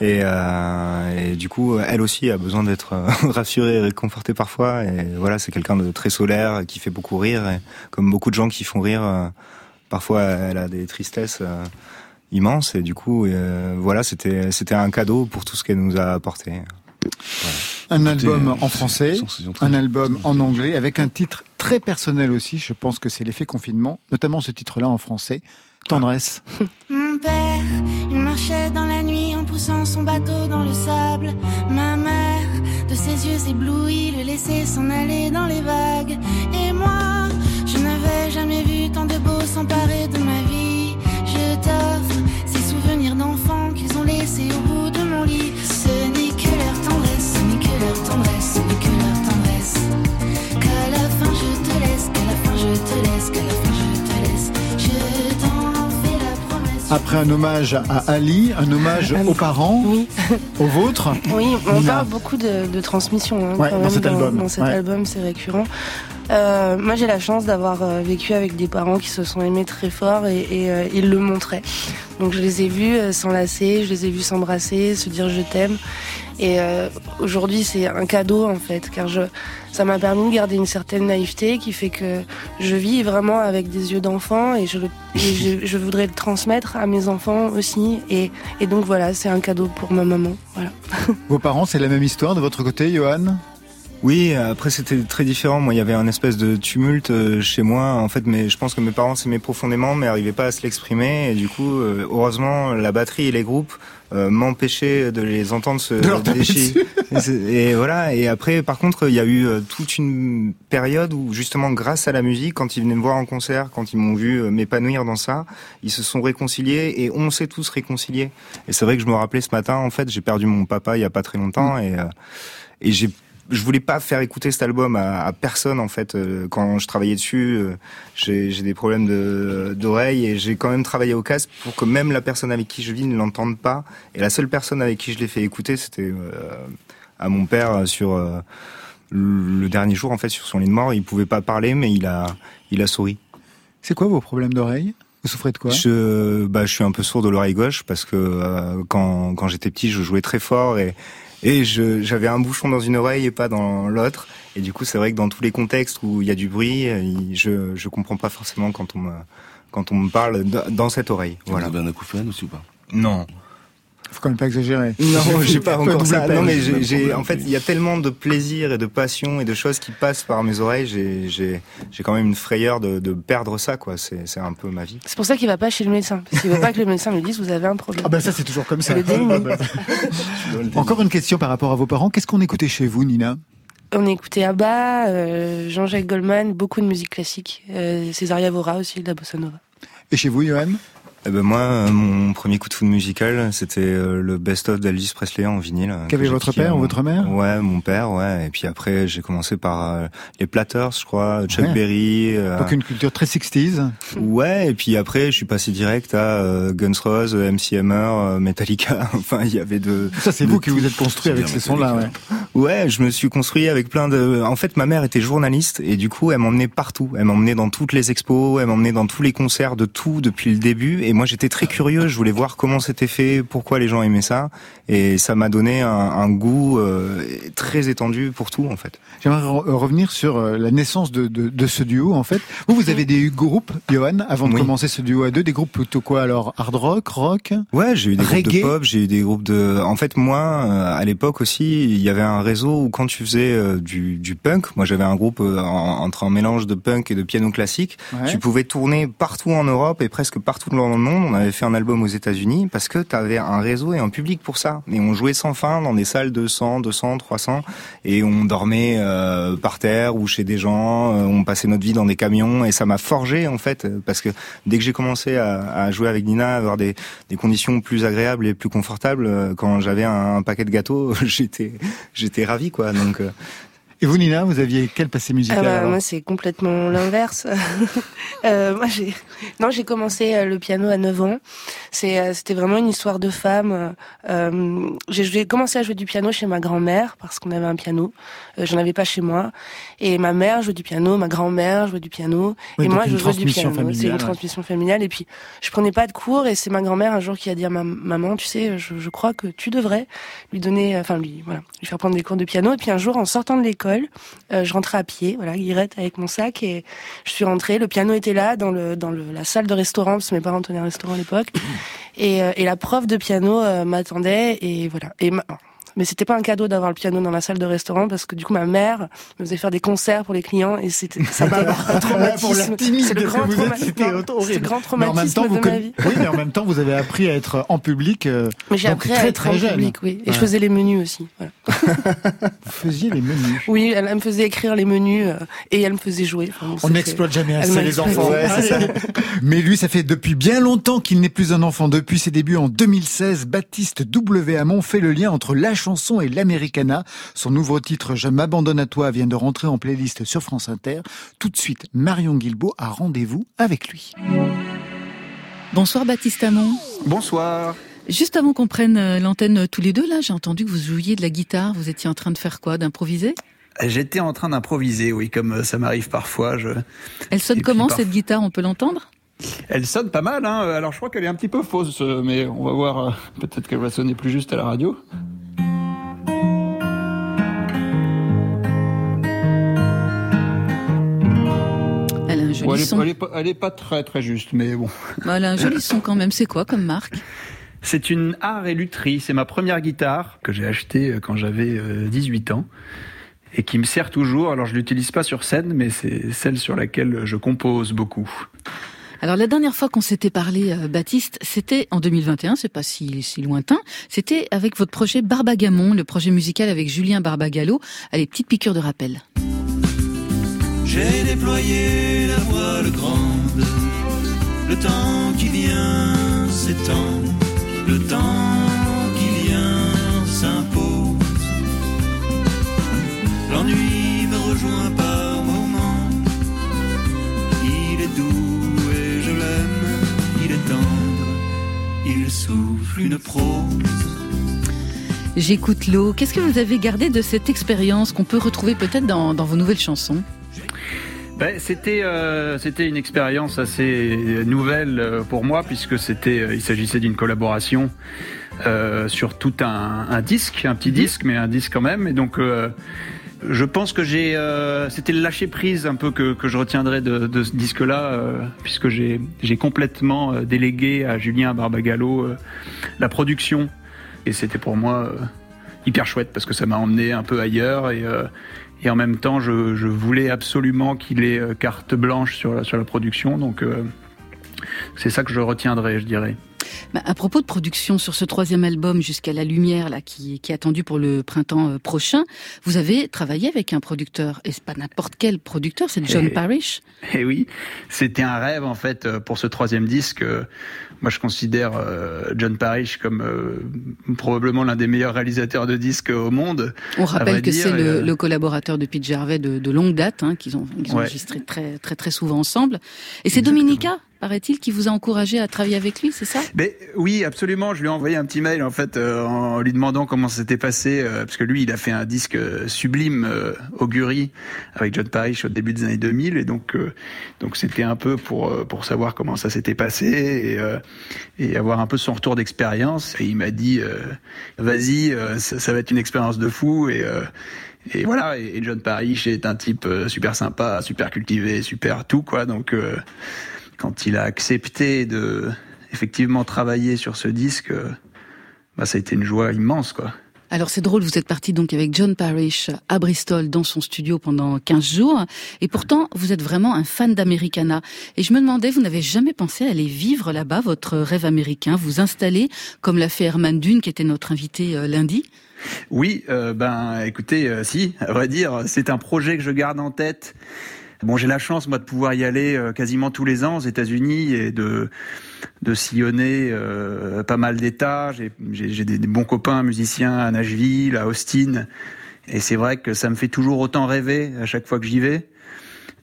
Et, euh, et du coup, elle aussi a besoin d'être euh, rassurée et réconfortée parfois. Et voilà, c'est quelqu'un de très solaire, qui fait beaucoup rire. Et comme beaucoup de gens qui font rire, euh, parfois elle a des tristesses euh, immenses. Et du coup, euh, voilà, c'était c'était un cadeau pour tout ce qu'elle nous a apporté. Un album en français, c'est- c'est- un album en anglais, avec un titre très personnel aussi. Je pense que c'est l'effet confinement, notamment ce titre-là en français, Tendresse. Mon père, il marchait dans la nuit en poussant son bateau dans le sable. Ma mère, de ses yeux éblouis, le laissait s'en aller dans les vagues. Et moi, je n'avais jamais vu tant de beau s'emparer de ma vie. Je t'offre ces souvenirs d'enfants qu'ils ont laissés au bout de mon lit. Après un hommage à Ali, un hommage aux parents, Oui. aux vôtres. Oui, on parle beaucoup de, de transmission. hein, Ouais, dans cet album, Dans cet ouais. album, c'est récurrent. Euh, moi, j'ai la chance d'avoir euh, vécu avec des parents qui se sont aimés très fort et, et, euh, ils le montraient. Donc, je les ai vus s'enlacer, je les ai vus s'embrasser, se dire je t'aime. Et aujourd'hui, c'est un cadeau en fait, car je, ça m'a permis de garder une certaine naïveté qui fait que je vis vraiment avec des yeux d'enfant et, je, le- et je, je voudrais le transmettre à mes enfants aussi. Et, et donc voilà, c'est un cadeau pour ma maman. Voilà. Vos parents, c'est la même histoire de votre côté, Johan? Oui, après c'était très différent. Moi, il y avait un espèce de tumulte euh, chez moi. En fait, mais je pense que mes parents s'aimaient profondément, mais n'arrivaient pas à se l'exprimer. Et du coup, euh, heureusement, la batterie et les groupes euh, m'empêchaient de les entendre se déchirer. Et, et voilà. Et après, par contre, il y a eu euh, toute une période où, justement, grâce à la musique, quand ils venaient me voir en concert, quand ils m'ont vu m'épanouir dans ça, ils se sont réconciliés et on s'est tous réconciliés. Et c'est vrai que je me rappelais ce matin, en fait, j'ai perdu mon papa il y a pas très longtemps et euh, et j'ai je voulais pas faire écouter cet album à, à personne en fait. Euh, quand je travaillais dessus euh, j'ai des problèmes de d'oreille et j'ai quand même travaillé au casque pour que même la personne avec qui je vis ne l'entende pas. Et la seule personne avec qui je l'ai fait écouter c'était euh, à mon père sur euh, le le dernier jour en fait sur son lit de mort. Il pouvait pas parler mais il a il a souri. C'est quoi vos problèmes d'oreille? Vous souffrez de quoi? Je, bah, je suis un peu sourd de l'oreille gauche parce que euh, quand, quand j'étais petit, je jouais très fort et, et je, j'avais un bouchon dans une oreille et pas dans l'autre. Et du coup, c'est vrai que dans tous les contextes où il y a du bruit, je, je comprends pas forcément quand on me, quand on me parle dans cette oreille. Voilà. Voilà. Vous avez un acouphène aussi ou pas? Non. Faut quand même pas exagérer. Non, j'ai pas encore ça. peine. Non, mais j'ai, en fait, il y a tellement de plaisir et de passion et de choses qui passent par mes oreilles. J'ai, j'ai, j'ai quand même une frayeur de, de perdre ça, quoi. C'est, c'est un peu ma vie. C'est pour ça qu'il va pas chez le médecin. Parce qu'il veut pas que le médecin lui dise vous avez un problème. Ah ben ça c'est toujours comme ça. Le déni. Encore une question par rapport à vos parents. Qu'est-ce qu'on écoutait chez vous, Nina? On écoutait Abba, euh, Jean-Jacques Goldman, beaucoup de musique classique, euh, Césaria Vora aussi, de la bossa nova. Et chez vous, Johan? Eh ben moi, euh, mon premier coup de foudre musical, c'était euh, le best-of d'Elvis Presley en vinyle. euh, Qu'avait votre père ou votre mère? Ouais, mon père, ouais. Et puis après, j'ai commencé par euh, les Platters, je crois, Chuck Ouais. Berry. euh, Donc une culture très 60s. Ouais, et puis après, je suis passé direct à euh, Guns Roses, MC Hammer, euh, Metallica. enfin, il y avait de. Ça c'est de vous qui vous êtes construit avec ces sons-là. Ouais. Ouais, je me suis construit avec plein de. En fait, ma mère était journaliste et du coup, elle m'emmenait partout. Elle m'emmenait dans toutes les expos, elle m'emmenait dans tous les concerts de tout depuis le début. Et moi, j'étais très curieux. Je voulais voir comment c'était fait, pourquoi les gens aimaient ça, et ça m'a donné un, un goût euh, très étendu pour tout, en fait. J'aimerais re- revenir sur euh, la naissance de, de, de ce duo en fait. Vous, vous avez des groupes, Johan, avant de Oui. commencer ce duo à deux, des groupes plutôt quoi alors? Hard rock, rock? Ouais, j'ai eu des groupes Reggae? de pop, j'ai eu des groupes de. En fait, moi, euh, à l'époque aussi, il y avait un réseau où quand tu faisais euh, du, du punk, moi j'avais un groupe euh, en- entre un mélange de punk et de piano classique. Ouais. Tu pouvais tourner partout en Europe et presque partout dans monde. On avait fait un album aux États-Unis parce que tu avais un réseau et un public pour ça. Et on jouait sans fin dans des salles de 100, 200, 300 et on dormait euh, par terre ou chez des gens. euh, on passait notre vie dans des camions et ça m'a forgé en fait parce que dès que j'ai commencé à, à jouer avec Nina, à avoir des, des conditions plus agréables et plus confortables, euh, quand j'avais un, un paquet de gâteaux, j'étais j'étais ravi quoi. Donc euh, Et vous, Nina, vous aviez quel passé musical Ah bah, moi, c'est complètement l'inverse. euh, moi, j'ai non, j'ai commencé euh, le piano à 9 ans. C'est euh, c'était vraiment une histoire de femme. Euh, j'ai commencé à jouer du piano chez ma grand-mère parce qu'on avait un piano. Euh, J'en avais pas chez moi. Et ma mère jouait du piano, ma grand-mère jouait du piano, Oui, et moi je jouais du piano. C'est une transmission familiale. Et puis je prenais pas de cours et c'est ma grand-mère un jour qui a dit à ma maman, tu sais, je, je crois que tu devrais lui donner, enfin lui, voilà, lui faire prendre des cours de piano. Et puis un jour, en sortant de l'école, euh, je rentrais à pied, voilà, guirette avec mon sac et je suis rentrée. Le piano était là dans le dans le, la salle de restaurant parce que mes parents tenaient un restaurant à l'époque. Et, euh, et la prof de piano euh, m'attendait et voilà. Et mais c'était pas un cadeau d'avoir le piano dans la salle de restaurant parce que du coup ma mère me faisait faire des concerts pour les clients et c'était ça a été un traumatisme. Pour la timide C'est le grand vous êtes, trauma- c'était non, horrible. c'est le grand traumatisme de ma vie. Oui, mais en même temps, vous avez appris à être en public. euh, Mais j'ai appris très, à être très en jeune. public, oui. Et je faisais les menus aussi. Vous faisiez les menus. Oui, elle, me faisait écrire les menus euh, et elle me faisait jouer. On n'exploite jamais assez m'a les enfants. Mais lui, ça fait depuis bien longtemps qu'il n'est plus un enfant. Depuis ses débuts en 2016, Baptiste W. Hamon fait le lien entre la chanson et l'americana. Son nouveau titre Je m'abandonne à toi vient de rentrer en playlist sur France Inter. Tout de suite, Marion Guilbault a rendez-vous avec lui. Bonsoir Baptiste Amon. Bonsoir. Juste avant qu'on prenne euh, l'antenne tous les deux, là, j'ai entendu que vous jouiez de la guitare. Vous étiez en train de faire quoi? D'improviser? J'étais en train d'improviser, oui, comme euh, ça m'arrive parfois. Je... Elle sonne comment parf- cette guitare? On peut l'entendre? Elle sonne pas mal, hein. Alors je crois qu'elle est un petit peu fausse, euh, mais on va voir. Peut-être qu'elle va sonner plus juste à la radio. Joli elle, est, son. elle est pas, elle est pas très très juste, mais bon. Bah, Elle a un joli son quand même. C'est quoi comme marque? C'est une art et lutherie. C'est ma première guitare que j'ai achetée euh, quand j'avais euh, 18 ans et qui me sert toujours. Alors je l'utilise pas sur scène, mais c'est celle sur laquelle je compose beaucoup. Alors la dernière fois qu'on s'était parlé, euh, Baptiste, c'était en 2021, c'est pas si, si lointain, c'était avec votre projet Barbagamon, le projet musical avec Julien Barbagallo. Allez, petite piqûre de rappel. J'ai déployé la voile grande. Le temps qui vient s'étend. Le temps qui vient s'impose. L'ennui me rejoint par moments. Il est doux et je l'aime. Il est tendre. Il souffle une prose. J'écoute l'eau. Qu'est-ce que vous avez gardé de cette expérience qu'on peut retrouver peut-être dans, dans vos nouvelles chansons? Ben, c'était euh, c'était une expérience assez nouvelle euh, pour moi puisque c'était euh, il s'agissait d'une collaboration euh, sur tout un, un disque, un petit disque mais un disque quand même. Et donc euh, je pense que j'ai euh, c'était le lâcher prise un peu que, que je retiendrai de, de ce disque là puisque j'ai j'ai complètement euh, délégué à Julien Barbagallo euh, la production. Et c'était pour moi euh, hyper chouette parce que ça m'a emmené un peu ailleurs et, euh, en même temps, je, voulais absolument qu'il ait euh, carte blanche sur la, sur la production. Donc, euh, c'est ça que je retiendrai, je dirais. Bah, à propos de production sur ce troisième album Jusqu'à la lumière là qui, qui est attendu pour le printemps euh, prochain, vous avez travaillé avec un producteur et c'est pas n'importe quel producteur, c'est John Et- Parrish. Et oui, c'était un rêve en fait euh, pour ce troisième disque. Euh, Moi, je considère John Parrish comme euh, probablement l'un des meilleurs réalisateurs de disques au monde. On rappelle que c'est le, le collaborateur de Pete Gervais de, de longue date, hein, qu'ils ont, ont Ouais. enregistré très, très très souvent ensemble. Et c'est Dominica, paraît-il, qui vous a encouragé à travailler avec lui, c'est ça? Mais oui, absolument. Je lui ai envoyé un petit mail en fait euh, en lui demandant comment ça s'était passé euh, parce que lui, il a fait un disque euh, sublime, euh, Augury, avec John Parrish au début des années 2000 et donc euh, donc c'était un peu pour euh, pour savoir comment ça s'était passé et et avoir un peu son retour d'expérience. Et il m'a dit, vas-y, ça, ça va être une expérience de fou et et voilà, et John Parrish est un type super sympa, super cultivé, super tout quoi. Donc quand il a accepté de effectivement travailler sur ce disque, euh, bah, ça a été une joie immense quoi. Alors c'est drôle, vous êtes parti donc avec John Parrish à Bristol dans son studio pendant 15 jours et pourtant vous êtes vraiment un fan d'Americana. Et je me demandais, vous n'avez jamais pensé à aller vivre là-bas votre rêve américain, vous installer comme l'a fait Herman Dune qui était notre invité euh, lundi? Oui, euh, ben écoutez, euh, si, à vrai dire, c'est un projet que je garde en tête. Bon, j'ai la chance moi de pouvoir y aller euh, quasiment tous les ans aux États-Unis et de de sillonner euh, pas mal d'États. J'ai des, des bons copains musiciens à Nashville, à Austin, et c'est vrai que ça me fait toujours autant rêver à chaque fois que j'y vais.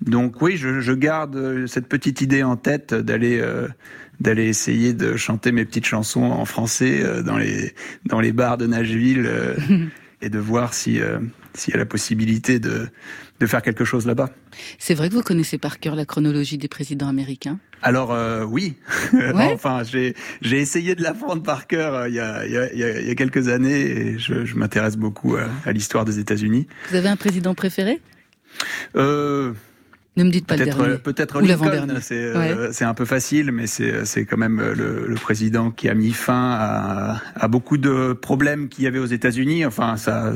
Donc oui, je, je garde euh, cette petite idée en tête d'aller euh, d'aller essayer de chanter mes petites chansons en français euh, dans les dans les bars de Nashville euh, et de voir si euh, s'il y a la possibilité de de faire quelque chose là-bas. C'est vrai que vous connaissez par cœur la chronologie des présidents américains? Alors euh, oui, enfin j'ai essayé de l'apprendre par cœur euh, il y a il y a, il y a- il y a quelques années et je, je m'intéresse beaucoup à, à l'histoire des États-Unis. Vous avez un président préféré? Euh, Ne me dites pas le Peut-être euh, peut-être Lincoln, c'est euh, Ouais. un peu facile, mais c'est quand même euh, le, le président qui a mis fin à, à beaucoup de problèmes qu'il y avait aux États-Unis. Enfin, ça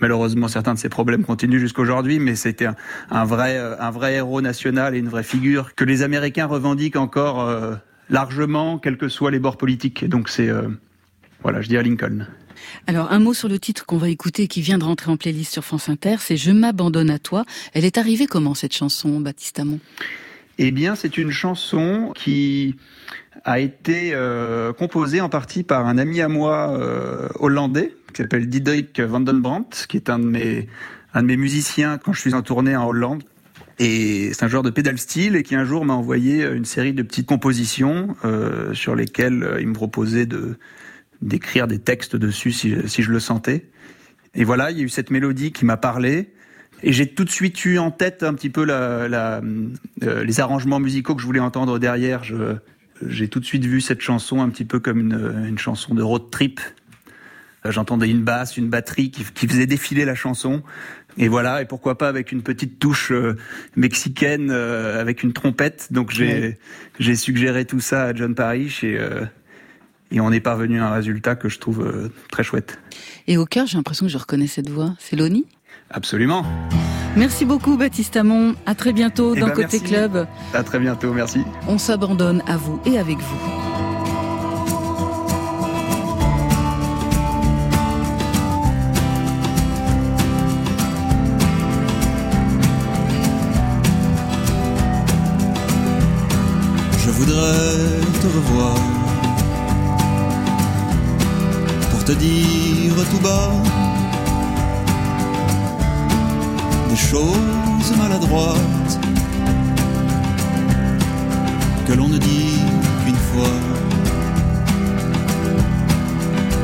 malheureusement certains de ces problèmes continuent jusqu'aujourd'hui, mais c'était un, vrai héros national et une vraie figure que les Américains revendiquent encore euh, largement, quels que soient les bords politiques. Donc c'est euh, voilà, je dis à Lincoln. Alors, un mot sur le titre qu'on va écouter qui vient de rentrer en playlist sur France Inter, c'est Je m'abandonne à toi. Elle est arrivée comment cette chanson, Baptiste Amon Eh bien, c'est une chanson qui a été euh, composée en partie par un ami à moi euh, hollandais qui s'appelle Diederik van den Brandt, qui est un de mes un de mes musiciens quand je suis en tournée en Hollande. Et c'est un joueur de pédale style et qui un jour m'a envoyé une série de petites compositions euh, sur lesquelles euh, il me proposait de d'écrire des textes dessus si, si je le sentais. Et voilà, il y a eu cette mélodie qui m'a parlé. Et j'ai tout de suite eu en tête un petit peu la, la, euh, les arrangements musicaux que je voulais entendre derrière. J'ai tout de suite vu cette chanson un petit peu comme une, une chanson de road trip. Euh, J'entendais une basse, une batterie qui, qui faisait défiler la chanson. Et voilà, et pourquoi pas avec une petite touche euh, mexicaine, euh, avec une trompette. Donc j'ai Ouais. suggéré tout ça à John Parrish et, et on est parvenu à un résultat que je trouve très chouette. Et au cœur, j'ai l'impression que je reconnais cette voix. C'est Loni? Absolument. Merci beaucoup, Baptiste Amon. À très bientôt Eh dans ben, Côté merci. Club. À très bientôt, merci. On s'abandonne à vous et avec vous. Je voudrais te revoir pour te dire tout bas des choses maladroites que l'on ne dit qu'une fois,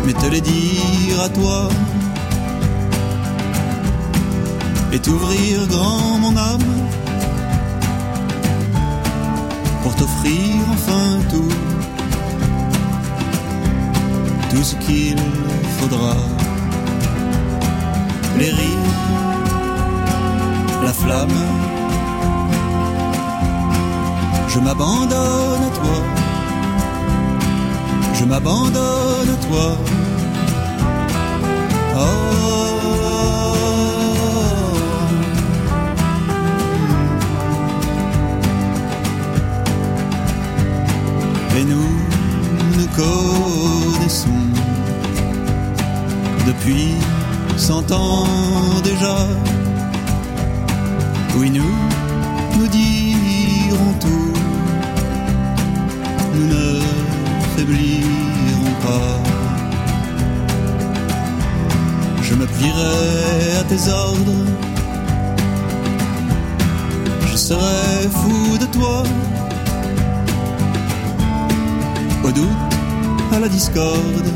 mais te les dire à toi et t'ouvrir grand mon âme pour t'offrir enfin tout, tout ce qu'il faudra. Les rires, la flamme, je m'abandonne à toi, je m'abandonne à toi, Et nous nous connaissons depuis cent ans déjà. Oui, nous nous dirons tout, nous ne faiblirons pas. Je me à tes ordres, je serai fou de toi. Au doute, à la discorde,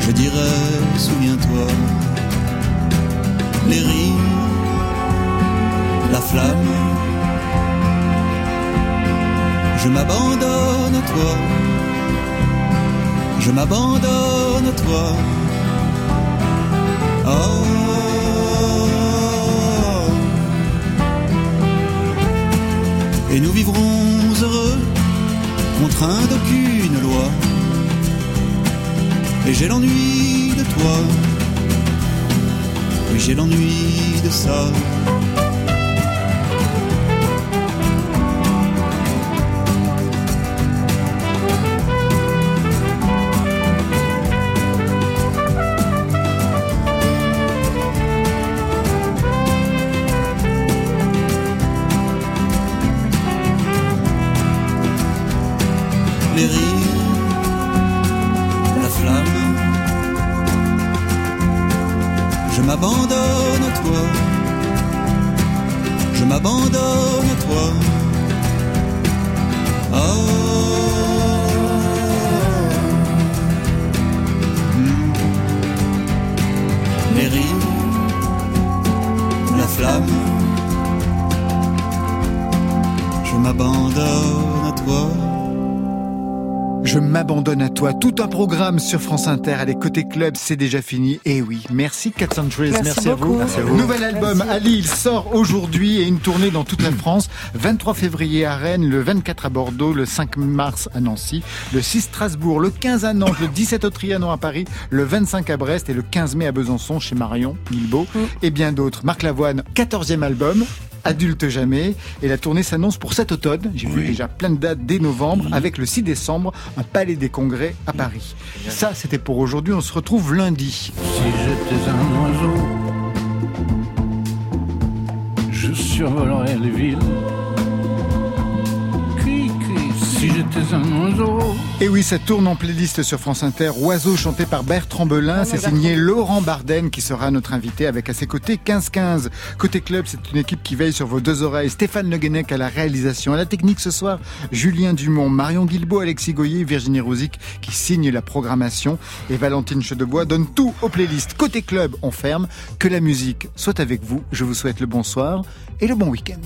je dirais, souviens-toi, les rires, la flamme, je m'abandonne à toi, je m'abandonne à toi. Oh. Et nous vivrons heureux, contraints d'aucune loi. Et j'ai l'ennui de toi. Oui, j'ai l'ennui de ça. M'abandonne toi. Tout un programme sur France Inter. Allez, côté club, c'est déjà fini. Et oui, merci Cat Centuries. Merci à vous. beaucoup. Merci à vous. Nouvel album Merci. à Lille sort aujourd'hui et une tournée dans toute la France. 23 février à Rennes, le 24 à Bordeaux, le 5 mars à Nancy, le 6 Strasbourg, le 15 à Nantes, le 17 au Trianon à Paris, le 25 à Brest et le 15 mai à Besançon chez Marion Guilbeault et bien d'autres. Marc Lavoine, 14e album. Adulte jamais. Et la tournée s'annonce pour cet automne. J'ai vu déjà plein de dates dès novembre avec le 6 décembre, un palais des congrès à Paris. Ça, c'était pour aujourd'hui. On se retrouve lundi. Si j'étais un oiseau, je survolerais les villes. Si j'étais un oiseau. Et oui, ça tourne en playlist sur France Inter. Oiseau chanté par Bertrand Belin. C'est signé Laurent Barden qui sera notre invité avec à ses côtés 15-15. Côté club, c'est une équipe qui veille sur vos deux oreilles. Stéphane Le Guenec à la réalisation. À la technique ce soir, Julien Dumont, Marion Guilbeault, Alexis Goyer, Virginie Rosic qui signent la programmation. Et Valentine Chedebois donne tout aux playlists. Côté club, on ferme. Que la musique soit avec vous. Je vous souhaite le bonsoir et le bon week-end.